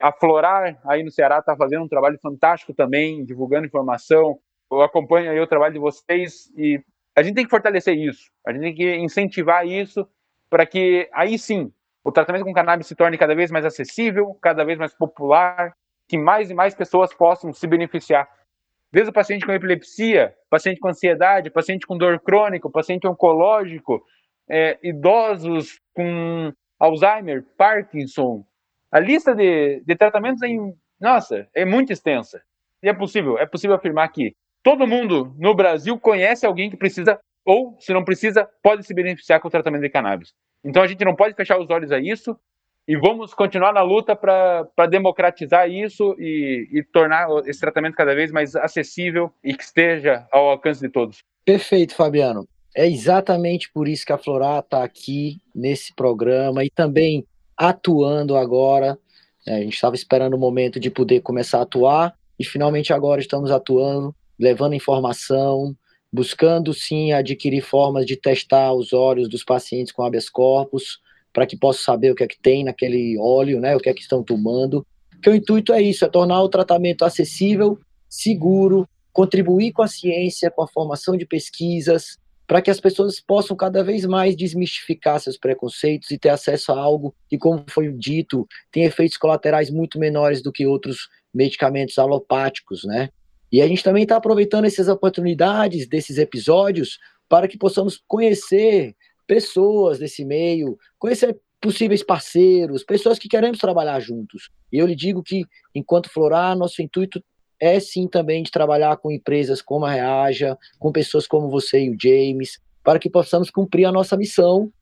A Florar, aí no Ceará, está fazendo um trabalho fantástico também, divulgando informação. Eu acompanho aí o trabalho de vocês e a gente tem que fortalecer isso. A gente tem que incentivar isso para que aí sim o tratamento com cannabis se torne cada vez mais acessível, cada vez mais popular, que mais e mais pessoas possam se beneficiar. Desde o paciente com epilepsia, paciente com ansiedade, paciente com dor crônica, paciente oncológico, é, idosos com Alzheimer, Parkinson, a lista de, de tratamentos é nossa, é muito extensa. E é possível, é possível afirmar que todo mundo no Brasil conhece alguém que precisa, ou se não precisa, pode se beneficiar com o tratamento de cannabis. Então a gente não pode fechar os olhos a isso e vamos continuar na luta para democratizar isso e, e, tornar esse tratamento cada vez mais acessível e que esteja ao alcance de todos. Perfeito, Fabiano. É exatamente por isso que a Florá está aqui nesse programa e também atuando agora. É, a gente estava esperando o momento de poder começar a atuar e finalmente agora estamos atuando, levando informação, buscando sim adquirir formas de testar os óleos dos pacientes com habeas corpus, para que possa saber o que é que tem naquele óleo, né, o que é que estão tomando. Que o intuito é isso, é tornar o tratamento acessível, seguro, contribuir com a ciência, com a formação de pesquisas, para que as pessoas possam cada vez mais desmistificar seus preconceitos e ter acesso a algo que, como foi dito, tem efeitos colaterais muito menores do que outros medicamentos alopáticos, né? E a gente também está aproveitando essas oportunidades desses episódios para que possamos conhecer pessoas desse meio, conhecer possíveis parceiros, pessoas que queremos trabalhar juntos. E eu lhe digo que, enquanto Florar, nosso intuito é sim também de trabalhar com empresas como a Reaja, com pessoas como você e o James, para que possamos cumprir a nossa missão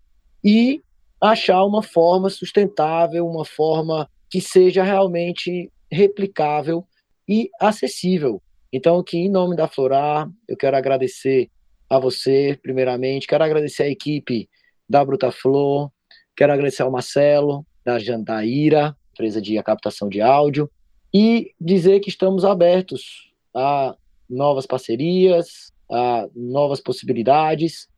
e achar uma forma sustentável, uma forma que seja realmente replicável e acessível então, aqui, em nome da Florar, eu quero agradecer a você, primeiramente, quero agradecer a equipe da Bruta Flor, quero agradecer ao Marcelo, da Jandaíra, empresa de captação de áudio, e dizer que estamos abertos a novas parcerias, a novas possibilidades.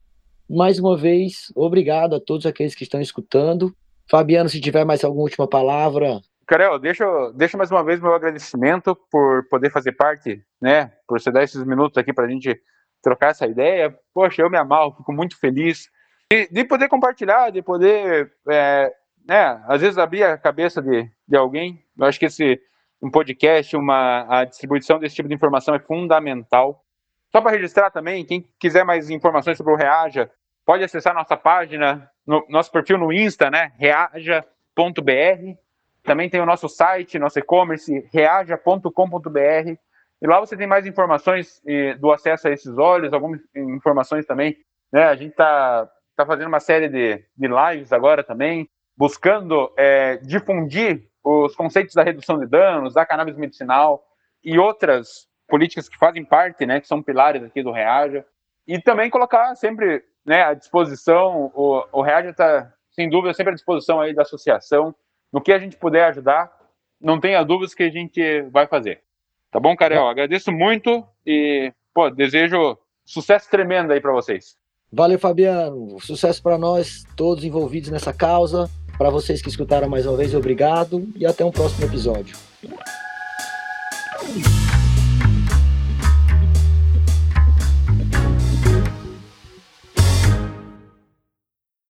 Mais uma vez, obrigado a todos aqueles que estão escutando. Fabiano, se tiver mais alguma última palavra, Carel, deixa, deixa mais uma vez meu agradecimento por poder fazer parte, né? Por você dar esses minutos aqui para a gente trocar essa ideia. Poxa, eu me amal, fico muito feliz de, de poder compartilhar, de poder, é, né? Às vezes abrir a cabeça de, de alguém. Eu acho que esse um podcast, uma a distribuição desse tipo de informação é fundamental. Só para registrar também, quem quiser mais informações sobre o Reaja, pode acessar nossa página, no, nosso perfil no Insta, né? reaja.br também tem o nosso site, nosso e-commerce, reaja.com.br. E lá você tem mais informações do acesso a esses olhos, algumas informações também. Né? A gente está tá fazendo uma série de, de lives agora também, buscando é, difundir os conceitos da redução de danos, da cannabis medicinal e outras políticas que fazem parte, né, que são pilares aqui do Reaja. E também colocar sempre né, à disposição, o, o Reaja está, sem dúvida, sempre à disposição aí da associação no que a gente puder ajudar, não tenha dúvidas que a gente vai fazer. Tá bom, Carel? É. Agradeço muito e, pô, desejo sucesso tremendo aí para vocês. Valeu, Fabiano. Sucesso para nós, todos envolvidos nessa causa. Para vocês que escutaram mais uma vez, obrigado e até um próximo episódio.